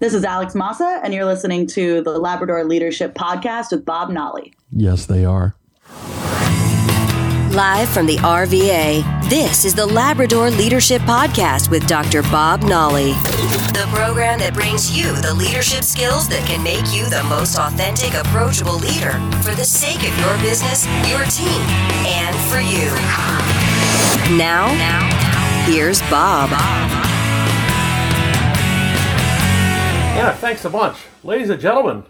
This is Alex Massa, and you're listening to the Labrador Leadership Podcast with Bob Nolly. Yes, they are. Live from the RVA, this is the Labrador Leadership Podcast with Dr. Bob Nolly. The program that brings you the leadership skills that can make you the most authentic, approachable leader for the sake of your business, your team, and for you. Now, now here's Bob. Yeah, thanks a bunch. Ladies and gentlemen,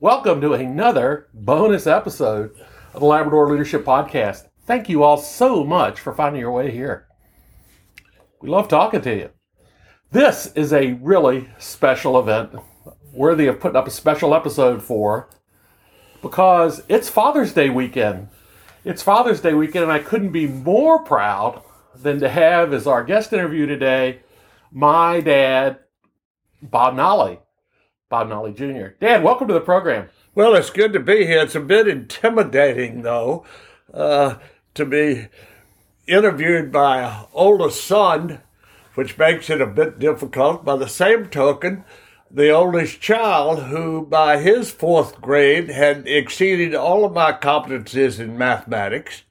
welcome to another bonus episode of the Labrador Leadership Podcast. Thank you all so much for finding your way here. We love talking to you. This is a really special event, worthy of putting up a special episode for, because it's Father's Day weekend. It's Father's Day weekend, and I couldn't be more proud than to have as our guest interview today my dad, Bob Nolly. Bob Nolly Jr. Dad, welcome to the program. Well, it's good to be here. It's a bit intimidating, though, uh, to be interviewed by an oldest son, which makes it a bit difficult. By the same token, the oldest child, who by his fourth grade had exceeded all of my competencies in mathematics,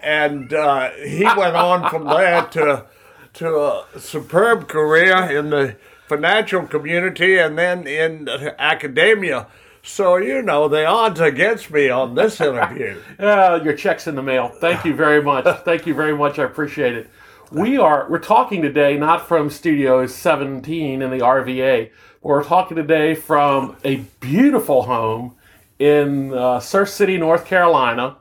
and uh, he went on from there to to a superb career in the financial community and then in academia. So, you know, the odds against me on this interview. Uh, your check's in the mail. Thank you very much. Thank you very much. I appreciate it. We are we're talking today not from Studio 17 in the RVA. We're talking today from a beautiful home in uh, Surf City, North Carolina,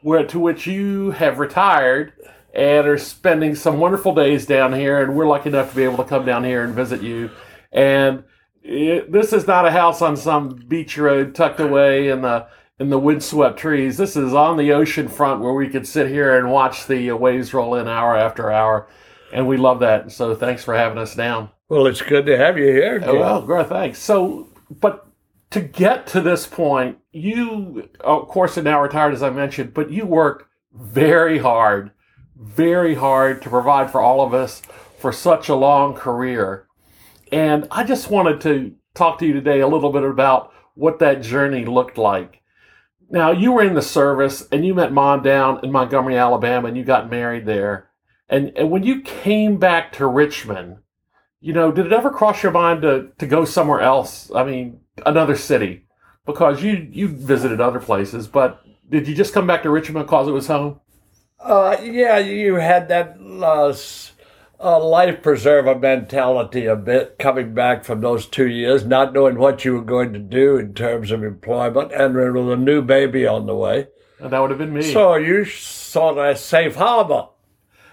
where to which you have retired and are spending some wonderful days down here. And we're lucky enough to be able to come down here and visit you. And it, this is not a house on some beach road tucked away in the in the windswept trees. This is on the ocean front where we could sit here and watch the uh, waves roll in hour after hour. And we love that. So thanks for having us down. Well, it's good to have you here. Oh, well, great, thanks. So, but to get to this point, you, of course, are now retired, as I mentioned, but you work very hard very hard to provide for all of us for such a long career. And I just wanted to talk to you today a little bit about what that journey looked like. Now, you were in the service and you met mom down in Montgomery, Alabama, and you got married there. And, and when you came back to Richmond, you know, did it ever cross your mind to, to go somewhere else? I mean, another city? Because you, you visited other places, but did you just come back to Richmond because it was home? Uh, yeah, you had that uh, uh, life preserver mentality a bit coming back from those two years, not knowing what you were going to do in terms of employment, and with a new baby on the way. And that would have been me. So you saw a safe harbor.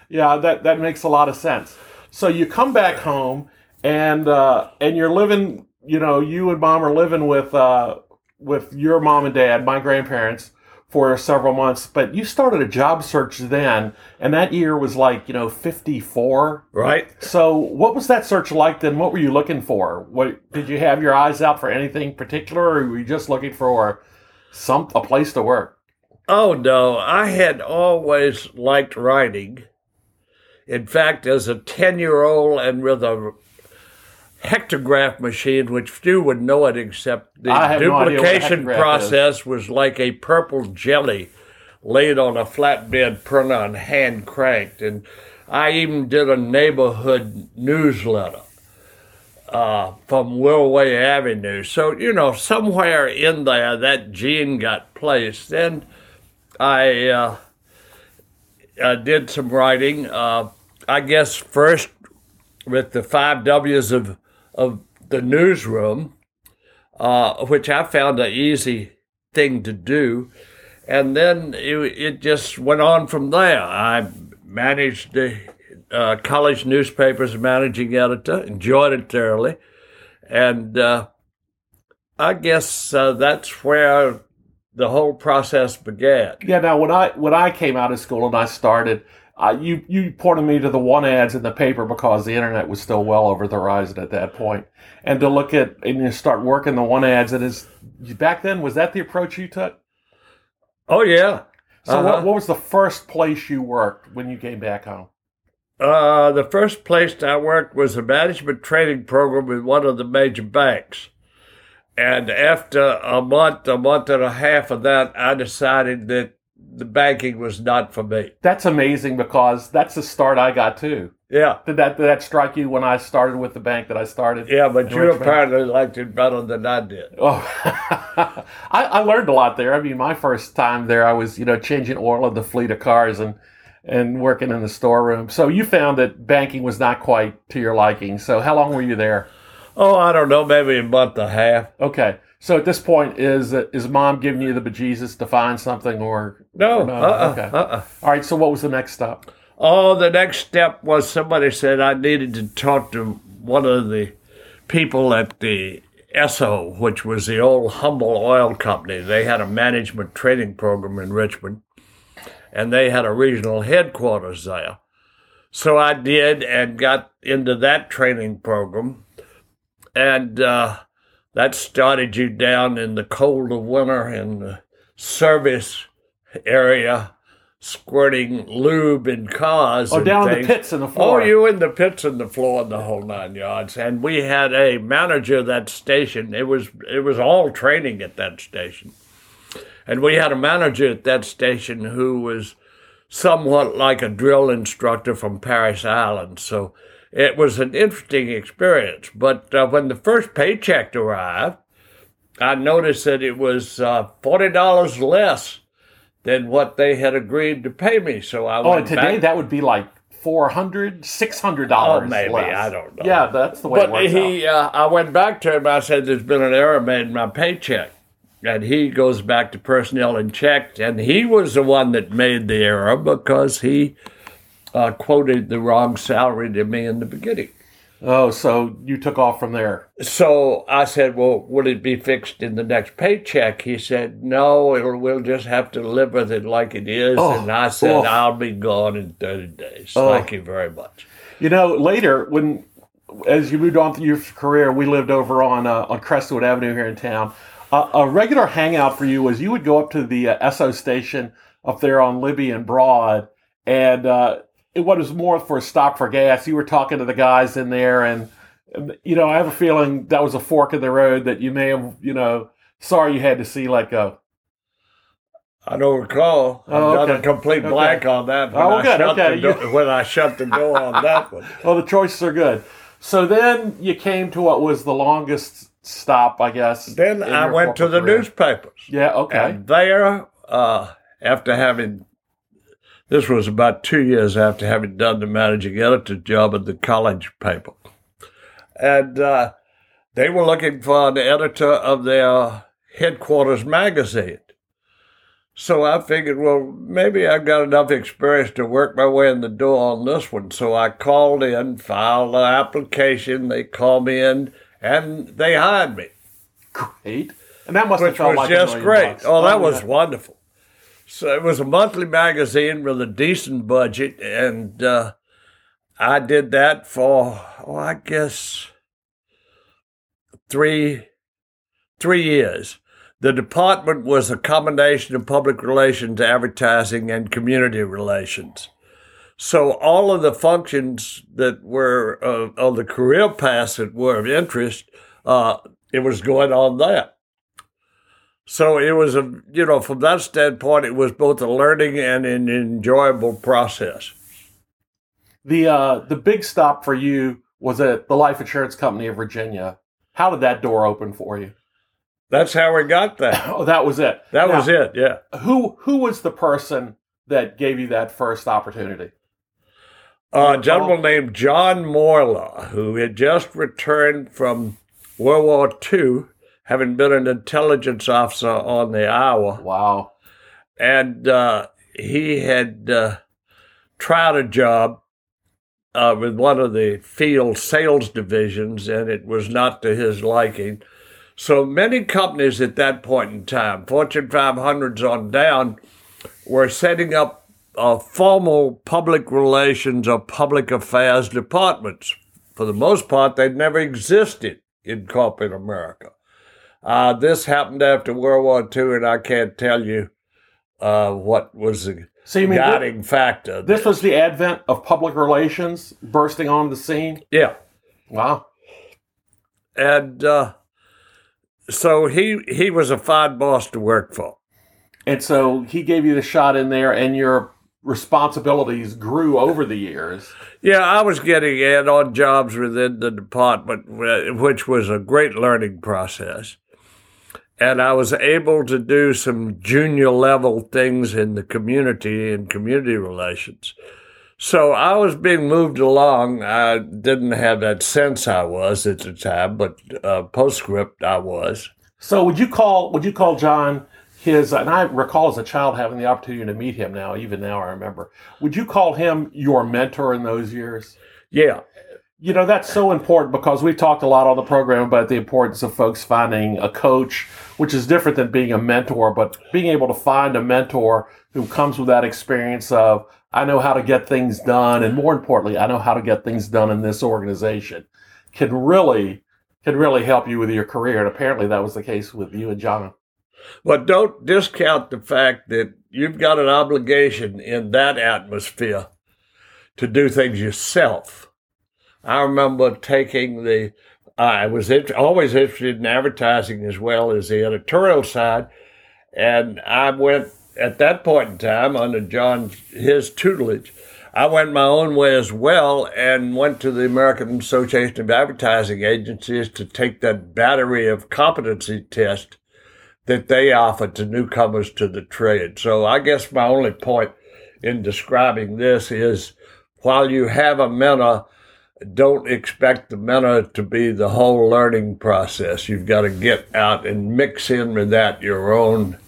Yeah, that that makes a lot of sense. So you come back home, and uh, and you're living. You know, you and mom are living with uh, with your mom and dad, my grandparents for several months, but you started a job search then, and that year was like, you know, 54. Right. So, what was that search like then? What were you looking for? What did you have your eyes out for anything particular, or were you just looking for some a place to work? Oh no, I had always liked writing. In fact, as a 10-year-old and with a hectograph machine, which few would know it except the duplication no process was like a purple jelly laid on a flatbed printer and hand cranked. And I even did a neighborhood newsletter uh, from Willway Avenue. So, you know, somewhere in there that gene got placed. Then I, uh, I did some writing. Uh, I guess first with the five W's of of the newsroom, uh, which I found an easy thing to do. And then it, it just went on from there. I managed the uh, college newspapers managing editor, enjoyed it thoroughly. And uh, I guess uh, that's where the whole process began. Yeah. Now, when I when I came out of school and I started, uh, you you pointed me to the one ads in the paper because the internet was still well over the horizon at that point, and to look at and you start working the one ads. It is back then. Was that the approach you took? Oh yeah. So uh-huh. what, what was the first place you worked when you came back home? Uh, the first place I worked was a management training program with one of the major banks. And after a month, a month and a half of that, I decided that the banking was not for me. That's amazing because that's the start I got too. Yeah. Did that did that strike you when I started with the bank that I started? Yeah, but you apparently liked it better than I did. Oh, I, I learned a lot there. I mean, my first time there, I was you know changing oil of the fleet of cars and and working in the storeroom. So you found that banking was not quite to your liking. So how long were you there? Oh, I don't know, maybe a month and a half. Okay. So at this point, is is mom giving you the bejesus to find something or No, No, uh-uh, okay. uh-uh. all right? So what was the next step? Oh, the next step was somebody said I needed to talk to one of the people at the Esso, which was the old Humble Oil Company. They had a management training program in Richmond, and they had a regional headquarters there. So I did and got into that training program, and uh, that started you down in the cold of winter in the service area squirting lube in cars. Oh, and down in the oh, pits in the floor. Oh, floor. you in the pits and the floor and the whole nine yards. And we had a manager of that station. It was it was all training at that station. And we had a manager at that station who was somewhat like a drill instructor from Parris Island. So it was an interesting experience. But uh, when the first paycheck arrived, I noticed that it was uh, forty dollars less than what they had agreed to pay me. So I Oh, went and today back. that would be like four hundred, six hundred dollars. Oh, maybe, I don't know. Yeah, that's the way it But he, uh, I went back to him. I said, "There's been an error made in my paycheck," and he goes back to personnel and checked, and he was the one that made the error because he uh, quoted the wrong salary to me in the beginning. Oh, so you took off from there. So I said, "Well, would it be fixed in the next paycheck?" He said, "No, it'll, we'll just have to live with it like it is." Oh, and I said, oh. "I'll be gone in thirty days. Oh. Thank you very much." You know, later when as you moved on through your career, we lived over on uh, on Crestwood Avenue here in town. Uh, a regular hangout for you was you would go up to the uh, Esso station up there on Libbie and Broad, and uh, it was more for a stop for gas. You were talking to the guys in there, and and, you know, I have a feeling that was a fork in the road that you may have, you know, sorry you had to see let go. I don't recall. I've Oh, done a okay. complete Okay. blank on that. When Oh, I. Shut Okay. The door, when I shut the door on that one. Well, the choices are good. So then you came to what was the longest stop, I guess. Then I went to the career. newspapers. Yeah. Okay. And there, uh, after having, this was about two years after having done the managing editor job at the college paper. And uh, they were looking for an editor of their headquarters magazine. So I figured, well, maybe I've got enough experience to work my way in the door on this one. So I called in, filed an application. They called me in, and they hired me Great. And that must have felt was like just great. bucks. Oh, that was wonderful. So it was a monthly magazine with a decent budget, and uh, I did that for, oh, I guess, three three years. The department was a combination of public relations, advertising, and community relations. So all of the functions that were uh, of the career paths that were of interest, uh, it was going on there. So it was a, you know, from that standpoint, it was both a learning and an enjoyable process. The uh, the big stop for you was at the life insurance company of Virginia. How did that door open for you? That's how we got there. Oh, that was it. That Now, was it, yeah. Who who was the person that gave you that first opportunity? A gentleman named John Morla, who had just returned from World War II, having been an intelligence officer on the Iowa. Wow. and uh, he had uh, tried a job uh, with one of the field sales divisions, and it was not to his liking. So many companies at that point in time, Fortune 500s on down, were setting up uh, formal public relations or public affairs departments. For the most part, they'd never existed in corporate America. Uh, this happened after World War II, and I can't tell you uh, what was the So you mean thi- guiding factor. this was the advent of public relations bursting onto the scene? yeah. Wow. And uh, so he he was a fine boss to work for. And so he gave you the shot in there, and your responsibilities grew over the years. Yeah, I was getting add-on jobs within the department, which was a great learning process. And I was able to do some junior level things in the community and community relations. So I was being moved along. I didn't have that sense I was at the time, but uh, postscript I was. So would you call would you call John his and I recall as a child having the opportunity to meet him now, even now I remember. Would you call him your mentor in those years? Yeah, You know, that's so important because we've talked a lot on the program about the importance of folks finding a coach, which is different than being a mentor, but being able to find a mentor who comes with that experience of, I know how to get things done, and more importantly, I know how to get things done in this organization can really can really help you with your career. And apparently that was the case with you and John. But don't discount the fact that you've got an obligation in that atmosphere to do things yourself. I remember taking the, I was always interested in advertising as well as the editorial side. And I went at that point in time under John, his tutelage. I went my own way as well and went to the American Association of Advertising Agencies to take that battery of competency test that they offer to newcomers to the trade. So I guess my only point in describing this is while you have a mentor, don't expect the mentor to be the whole learning process. You've got to get out and mix in with that your own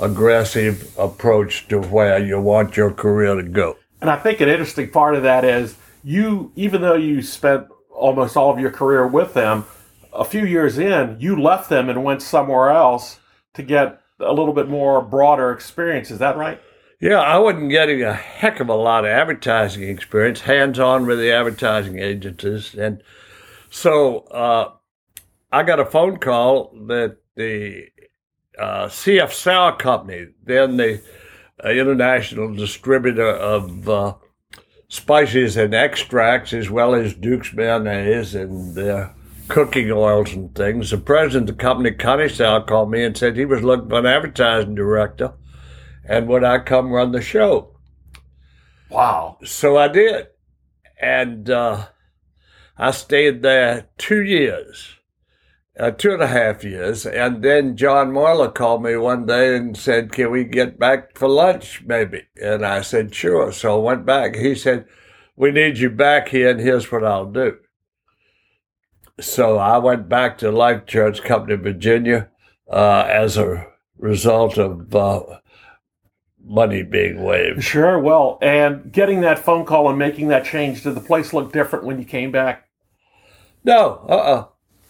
aggressive approach to where you want your career to go. And I think an interesting part of that is you, even though you spent almost all of your career with them, a few years in, you left them and went somewhere else to get a little bit more broader experience. Is that right? Yeah, I wasn't getting a heck of a lot of advertising experience, hands on with the advertising agencies. And so uh, I got a phone call that the uh, CF Sauer Company, then the uh, international distributor of uh, spices and extracts, as well as Duke's mayonnaise and their cooking oils and things. The president of the company, Connie Sauer, called me and said he was looking for an advertising director and would I come run the show? Wow. So I did. And uh, I stayed there two years, uh, two and a half years. And then John Moyler called me one day and said, Can we get back for lunch maybe? And I said, Sure. So I went back. He said, We need you back here, and here's what I'll do. So I went back to Life Insurance Company, Virginia, uh, as a result of uh, money being waived. Sure. Well, and getting that phone call and making that change, did the place look different when you came back? No, uh uh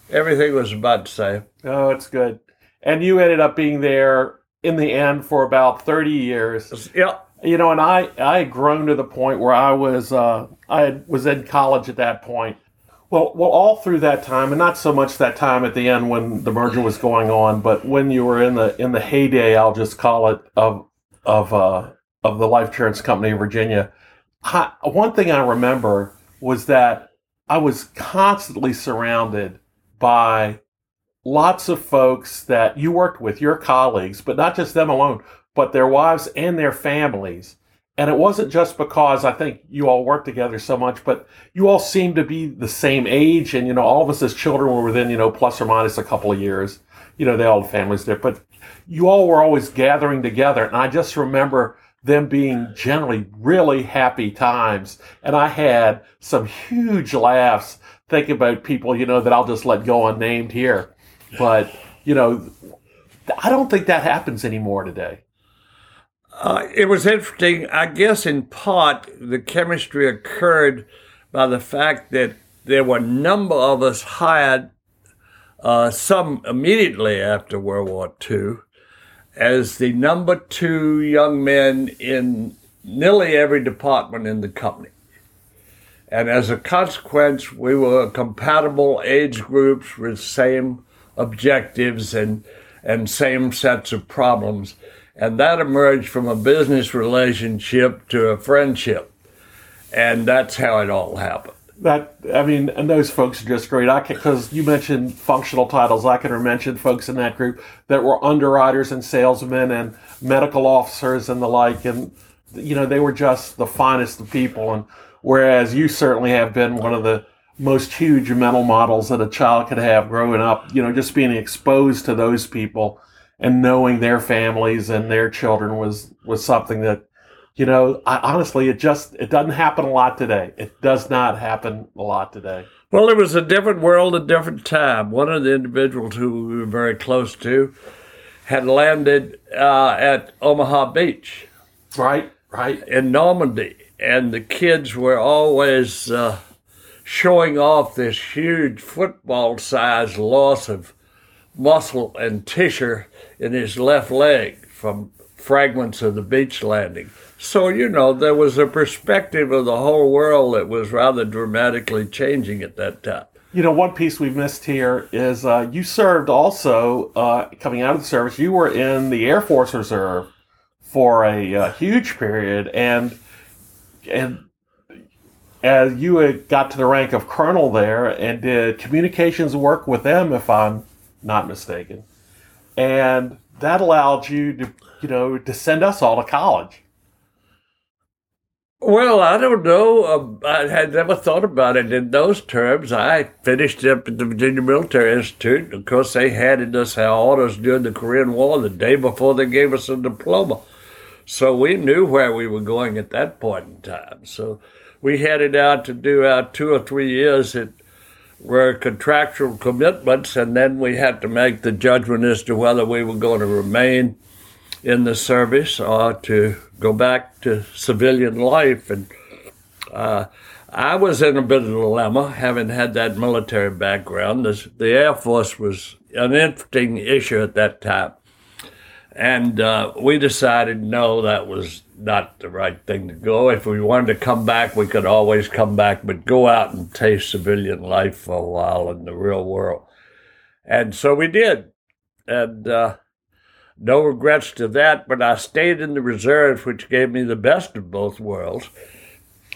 Everything was about the same. Oh, it's good. And you ended up being there in the end for about 30 years. Yeah. You know, and I, I had grown to the point where I was, uh, I had, was in college at that point. Well, well, all through that time, and not so much that time at the end when the merger was going on, but when you were in the in the heyday, I'll just call it of of uh, of the life insurance company in Virginia. I, one thing I remember was that I was constantly surrounded by lots of folks that you worked with, your colleagues, but not just them alone, but their wives and their families. And it wasn't just because I think you all worked together so much, but you all seemed to be the same age. And, you know, all of us as children were within, you know, plus or minus a couple of years. You know, they all had families there, but you all were always gathering together. And I just remember them being generally really happy times. And I had some huge laughs thinking about people, you know, that I'll just let go unnamed here. But, you know, I don't think that happens anymore today. Uh, it was interesting. I guess in part the chemistry occurred by the fact that there were a number of us hired, uh, some immediately after World War II, as the number two young men in nearly every department in the company. And as a consequence, we were compatible age groups with same objectives and, and same sets of problems. And that emerged from a business relationship to a friendship. And that's how it all happened. That I mean, and those folks are just great. I because you mentioned functional titles, I can mention folks in that group that were underwriters and salesmen and medical officers and the like, and you know they were just the finest of people. And whereas you certainly have been one of the most huge mental models that a child could have growing up, you know, just being exposed to those people and knowing their families and their children was was something that you know, I, honestly, it just it doesn't happen a lot today. It does not happen a lot today. Well, it was a different world, a different time. One of the individuals who we were very close to had landed uh, at Omaha Beach, right, right, in Normandy, and the kids were always uh, showing off this huge football-sized loss of muscle and tissue in his left leg from fragments of the beach landing. So, you know, there was a perspective of the whole world that was rather dramatically changing at that time. You know, one piece we've missed here is uh, you served also, uh, coming out of the service, you were in the Air Force Reserve for a uh, huge period. And, and as you got to the rank of colonel there and did communications work with them, if I'm not mistaken. And that allowed you to, you know, to send us all to college. Well, I don't know. Um, I had never thought about it in those terms. I finished up at the Virginia Military Institute. Of course, they handed us our orders during the Korean War the day before they gave us a diploma. So we knew where we were going at that point in time. So we headed out to do our two or three years that were contractual commitments, and then we had to make the judgment as to whether we were going to remain in the service or to go back to civilian life. And uh, I was in a bit of a dilemma, having had that military background. The, the Air Force was an interesting issue at that time. And uh, we decided no, that was not the right thing to go. If we wanted to come back, we could always come back, but go out and taste civilian life for a while in the real world. And so we did. And uh, no regrets to that, but I stayed in the reserves, which gave me the best of both worlds,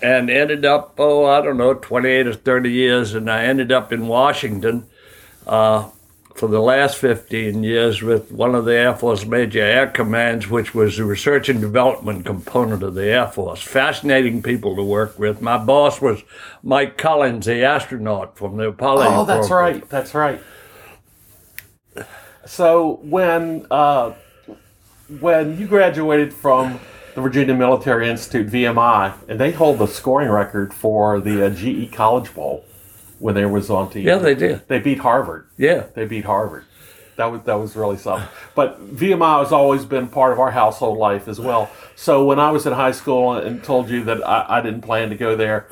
and ended up, oh, I don't know, 28 or 30 years, and I ended up in Washington uh, for the last 15 years with one of the Air Force Major Air Commands, which was the research and development component of the Air Force. Fascinating people to work with. My boss was Mike Collins, the astronaut from the Apollo. Oh, that's program. right. That's right. So when uh, when you graduated from the Virginia Military Institute (VMI), and they hold the scoring record for the uh, GE College Bowl when they was on TV. Yeah, they did. They beat Harvard. Yeah, they beat Harvard. That was that was really something. But VMI has always been part of our household life as well. So when I was in high school and told you that I, I didn't plan to go there,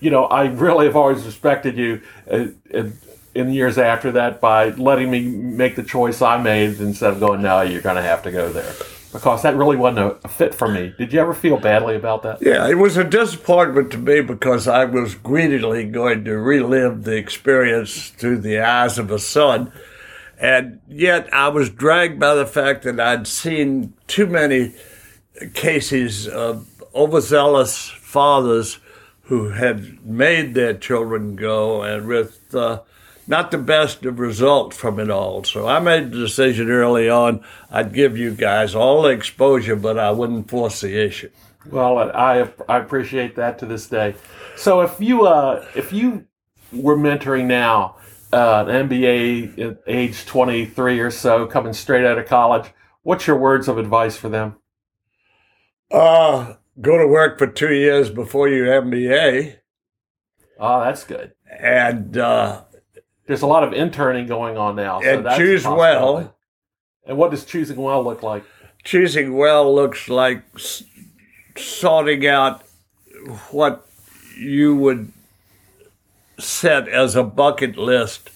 you know, I really have always respected you. Uh, and in years after that by letting me make the choice I made instead of going, no, you're going to have to go there. Because that really wasn't a fit for me. Did you ever feel badly about that? Yeah, it was a disappointment to me because I was greedily going to relive the experience through the eyes of a son. And yet I was dragged by the fact that I'd seen too many cases of overzealous fathers who had made their children go and with uh, not the best of results from it all. So I made the decision early on I'd give you guys all the exposure, but I wouldn't force the issue. Well, I I appreciate that to this day. So if you uh if you were mentoring now uh, an MBA at age 23 or so, coming straight out of college, what's your words of advice for them? Uh, go to work for two years before your MBA. Oh, that's good. And uh, there's a lot of interning going on now. So and choose well. And what does choosing well look like? Choosing well looks like sorting out what you would set as a bucket list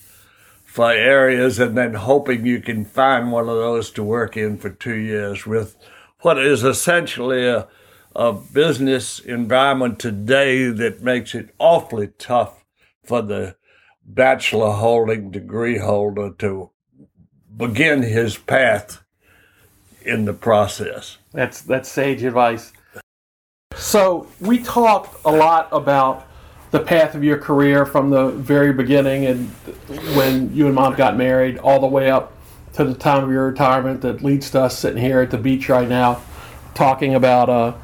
for areas and then hoping you can find one of those to work in for two years with what is essentially a, a business environment today that makes it awfully tough for the bachelor holding degree holder to begin his path in the process. That's that's sage advice. So we talked a lot about the path of your career from the very beginning and when you and mom got married all the way up to the time of your retirement that leads to us sitting here at the beach right now talking about uh,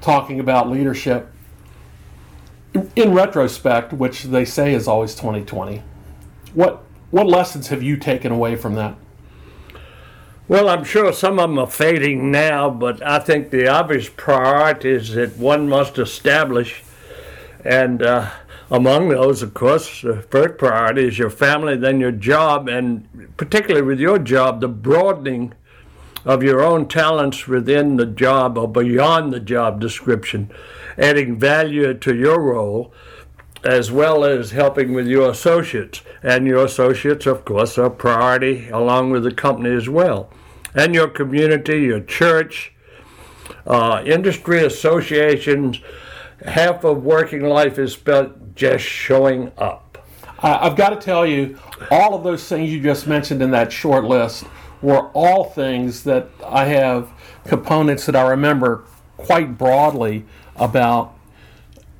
talking about leadership in retrospect which they say is always 2020 what what lessons have you taken away from that? Well, I'm sure some of them are fading now, but I think the obvious priorities that one must establish, and uh, among those, of course, the first priority is your family, then your job, and particularly with your job, the broadening of your own talents within the job or beyond the job description, adding value to your role as well as helping with your associates. And your associates, of course, are a priority along with the company as well. And your community, your church, uh, industry associations. Half of working life is spent just showing up. I've got to tell you, all of those things you just mentioned in that short list were all things that I have components that I remember quite broadly about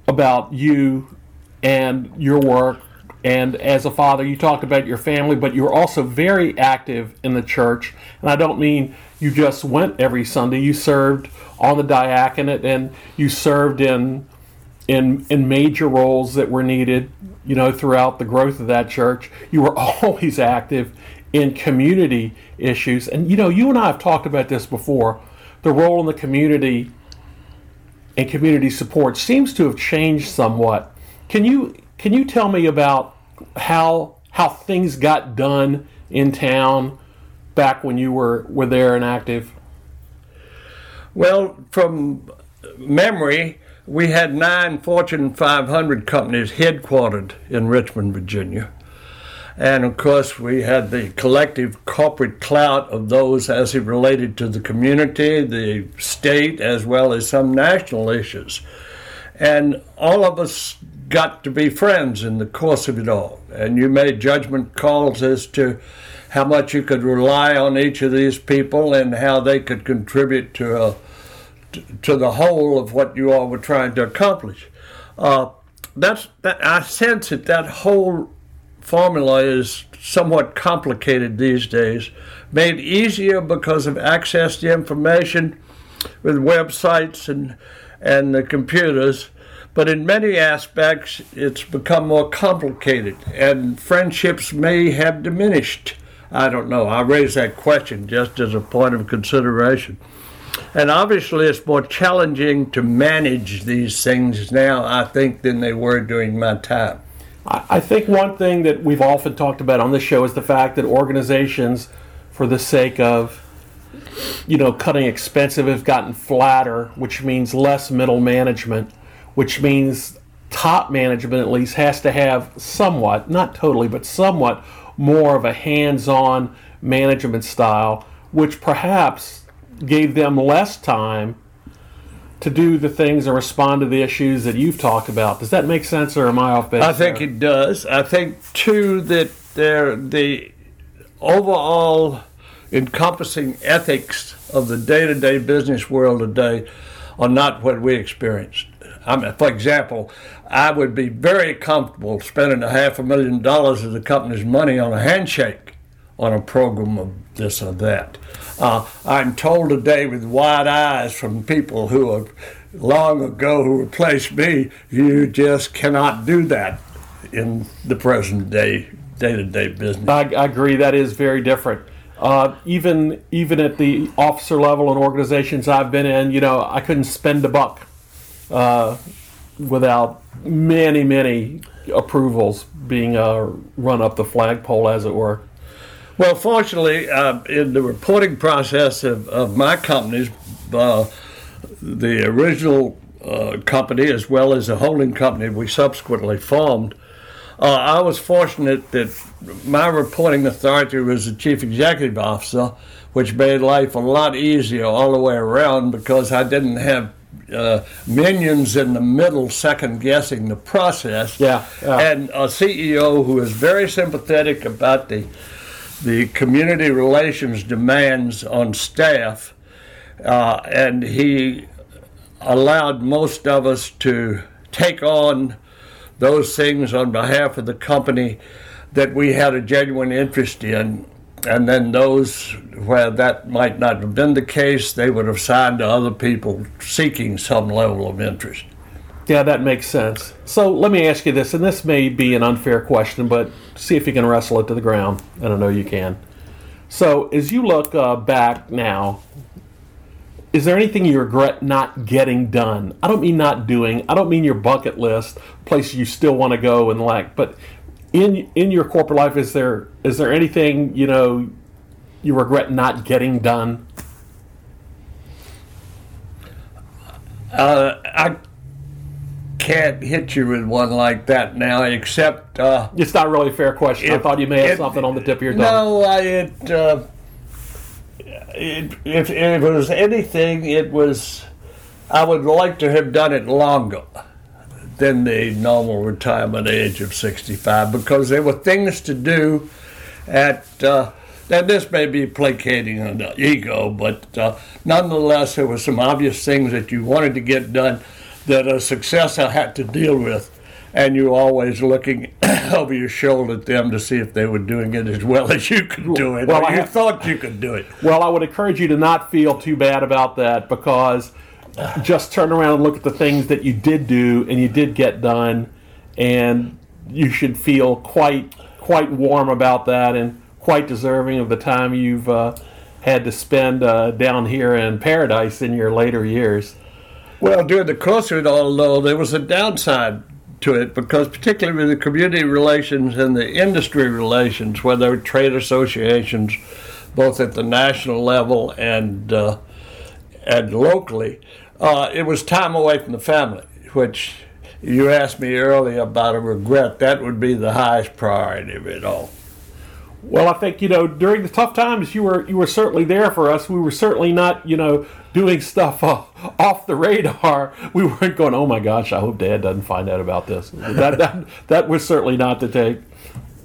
about you and your work. And as a father, you talked about your family, but you were also very active in the church. And I don't mean you just went every Sunday. You served on the diaconate, and you served in in in major roles that were needed. You know, throughout the growth of that church, you were always active in community issues. And you know, you and I have talked about this before. The role in the community and community support seems to have changed somewhat can you can you tell me about how how things got done in town back when you were were there and active? Well, from memory, we had nine Fortune 500 companies headquartered in Richmond, Virginia. And of course, we had the collective corporate clout of those as it related to the community, the state, as well as some national issues. And all of us got to be friends in the course of it all. And you made judgment calls as to how much you could rely on each of these people and how they could contribute to a, to the whole of what you all were trying to accomplish. Uh, that's that. I sense that that whole formula is somewhat complicated these days, made easier because of access to information with websites and and the computers. But in many aspects, it's become more complicated, and friendships may have diminished. I don't know. I raise that question just as a point of consideration. And obviously, it's more challenging to manage these things now, I think, than they were during my time. I think one thing that we've often talked about on this show is the fact that organizations, for the sake of you know, cutting expensive, have gotten flatter, which means less middle management which means top management at least has to have somewhat, not totally, but somewhat more of a hands on management style, which perhaps gave them less time to do the things and respond to the issues that you've talked about. Does that make sense, or am I off base? I think there? it does. I think too that there the overall encompassing ethics of the day-to-day business world today are not what we experienced. I mean, for example, I would be very comfortable spending a half a million dollars of the company's money on a handshake on a program of this or that. Uh, I'm told today with wide eyes from people who have long ago who replaced me, you just cannot do that in the present day day-to-day business. I, I agree. That is very different. Uh, even even at the officer level in organizations I've been in, you know, I couldn't spend a buck uh, without many, many approvals being uh, run up the flagpole, as it were. Well, fortunately, uh, in the reporting process of, of my companies, uh, the original uh, company as well as the holding company we subsequently formed, uh, I was fortunate that my reporting authority was the chief executive officer, which made life a lot easier all the way around because I didn't have uh, minions in the middle second guessing the process. Yeah, yeah. And a CEO who is very sympathetic about the the community relations demands on staff, uh, and he allowed most of us to take on those things on behalf of the company that we had a genuine interest in. And then those where that might not have been the case, they would have signed to other people seeking some level of interest. Yeah, that makes sense. So let me ask you this, and this may be an unfair question, but see if you can wrestle it to the ground. And I know you can. So as you look uh, back now, is there anything you regret not getting done? I don't mean not doing. I don't mean your bucket list, places you still want to go and like. But in in your corporate life, is there is there anything you know you regret not getting done? Uh, I can't hit you with one like that now, except uh, It's not really a fair question. I thought you may have if- something on the tip of your tongue. no, I, it, uh, it. If, if it was anything, it was. I would like to have done it longer than the normal retirement age of 65 because there were things to do at. Uh, and this may be placating an ego, but uh, nonetheless, there were some obvious things that you wanted to get done that a successor had to deal with. And you're always looking over your shoulder at them to see if they were doing it as well as you could do it. Well, or I you have- thought you could do it. Well, I would encourage you to not feel too bad about that because just turn around and look at the things that you did do and you did get done, and you should feel quite quite warm about that and quite deserving of the time you've uh, had to spend uh, down here in paradise in your later years. Well, during the course of it all, though, there was a downside to it because, particularly with the community relations and the industry relations, where there were trade associations, both at the national level and uh, and locally, uh, it was time away from the family. Which you asked me earlier about a regret. That would be the highest priority of it all. Well, I think you know during the tough times you were you were certainly there for us. We were certainly not you know doing stuff uh, off the radar. We weren't going, oh my gosh, I hope Dad doesn't find out about this. That that that was certainly not the take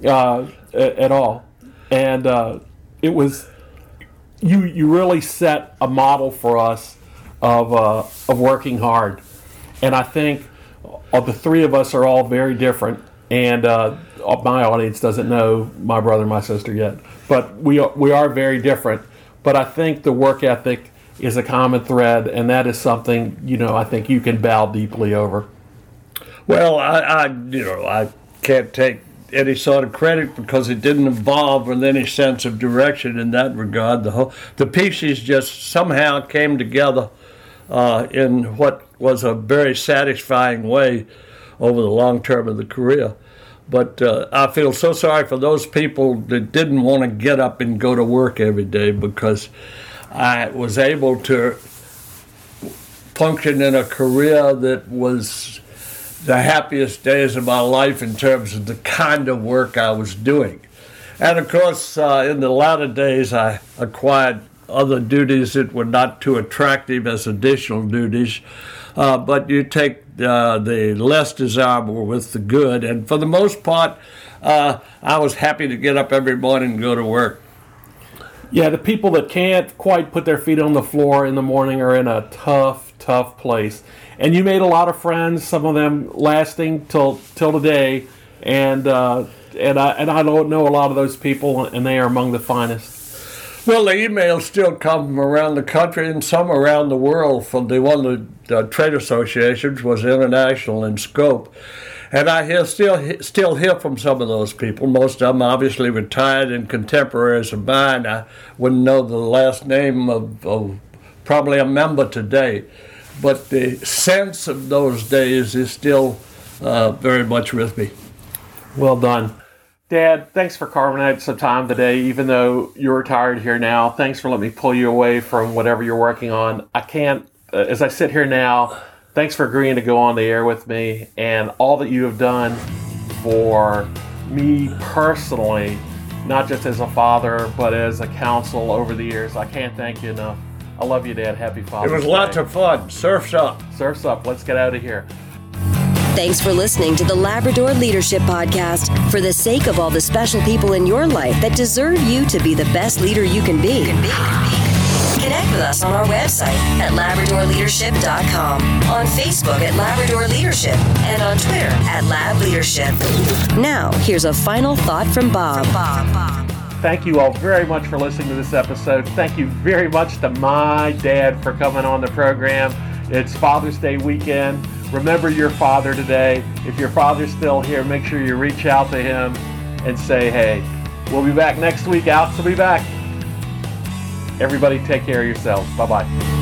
uh, at all. And uh, it was you you really set a model for us of uh, of working hard. And I think uh, the three of us are all very different. And uh, my audience doesn't know my brother and my sister yet, but we are, we are very different. But I think the work ethic is a common thread, and that is something you know I think you can bow deeply over. Well, I, I you know, I can't take any sort of credit because it didn't evolve with any sense of direction in that regard. The whole, the pieces just somehow came together uh, in what was a very satisfying way over the long term of the career. But uh, I feel so sorry for those people that didn't want to get up and go to work every day because I was able to function in a career that was the happiest days of my life in terms of the kind of work I was doing. And of course, uh, in the latter days, I acquired other duties that were not too attractive as additional duties. Uh, but you take uh, the less desirable with the good. And for the most part, uh, I was happy to get up every morning and go to work. Yeah, the people that can't quite put their feet on the floor in the morning are in a tough, tough place. And you made a lot of friends, some of them lasting till till today. And uh, and I and I don't know a lot of those people, and they are among the finest. Well, the emails still come from around the country and some around the world. From the one of the uh, trade associations was international in scope, and I hear still still hear from some of those people. Most of them obviously retired and contemporaries of mine. I wouldn't know the last name of, of probably a member today, but the sense of those days is still uh, very much with me. Well done. Dad, thanks for carving out some time today, even though you're retired here now. Thanks for letting me pull you away from whatever you're working on. I can't, uh, as I sit here now, thanks for agreeing to go on the air with me and all that you have done for me personally, not just as a father, but as a counsel over the years. I can't thank you enough. I love you, Dad. Happy Father's Day. It was lots of fun. Surf's up. Surf's up. Let's get out of here. Thanks for listening to the Labrador Leadership Podcast. For the sake of all the special people in your life that deserve you to be the best leader you can be. Connect with us on our website at LabradorLeadership.com, on Facebook at Labrador Leadership, and on Twitter at Lab Leadership. Now, here's a final thought from Bob. Thank you all very much for listening to this episode. Thank you very much to my dad for coming on the program. It's Father's Day weekend. Remember your father today. If your father's still here, make sure you reach out to him and say, hey, we'll be back next week. Alex will be back. Everybody take care of yourselves. Bye bye.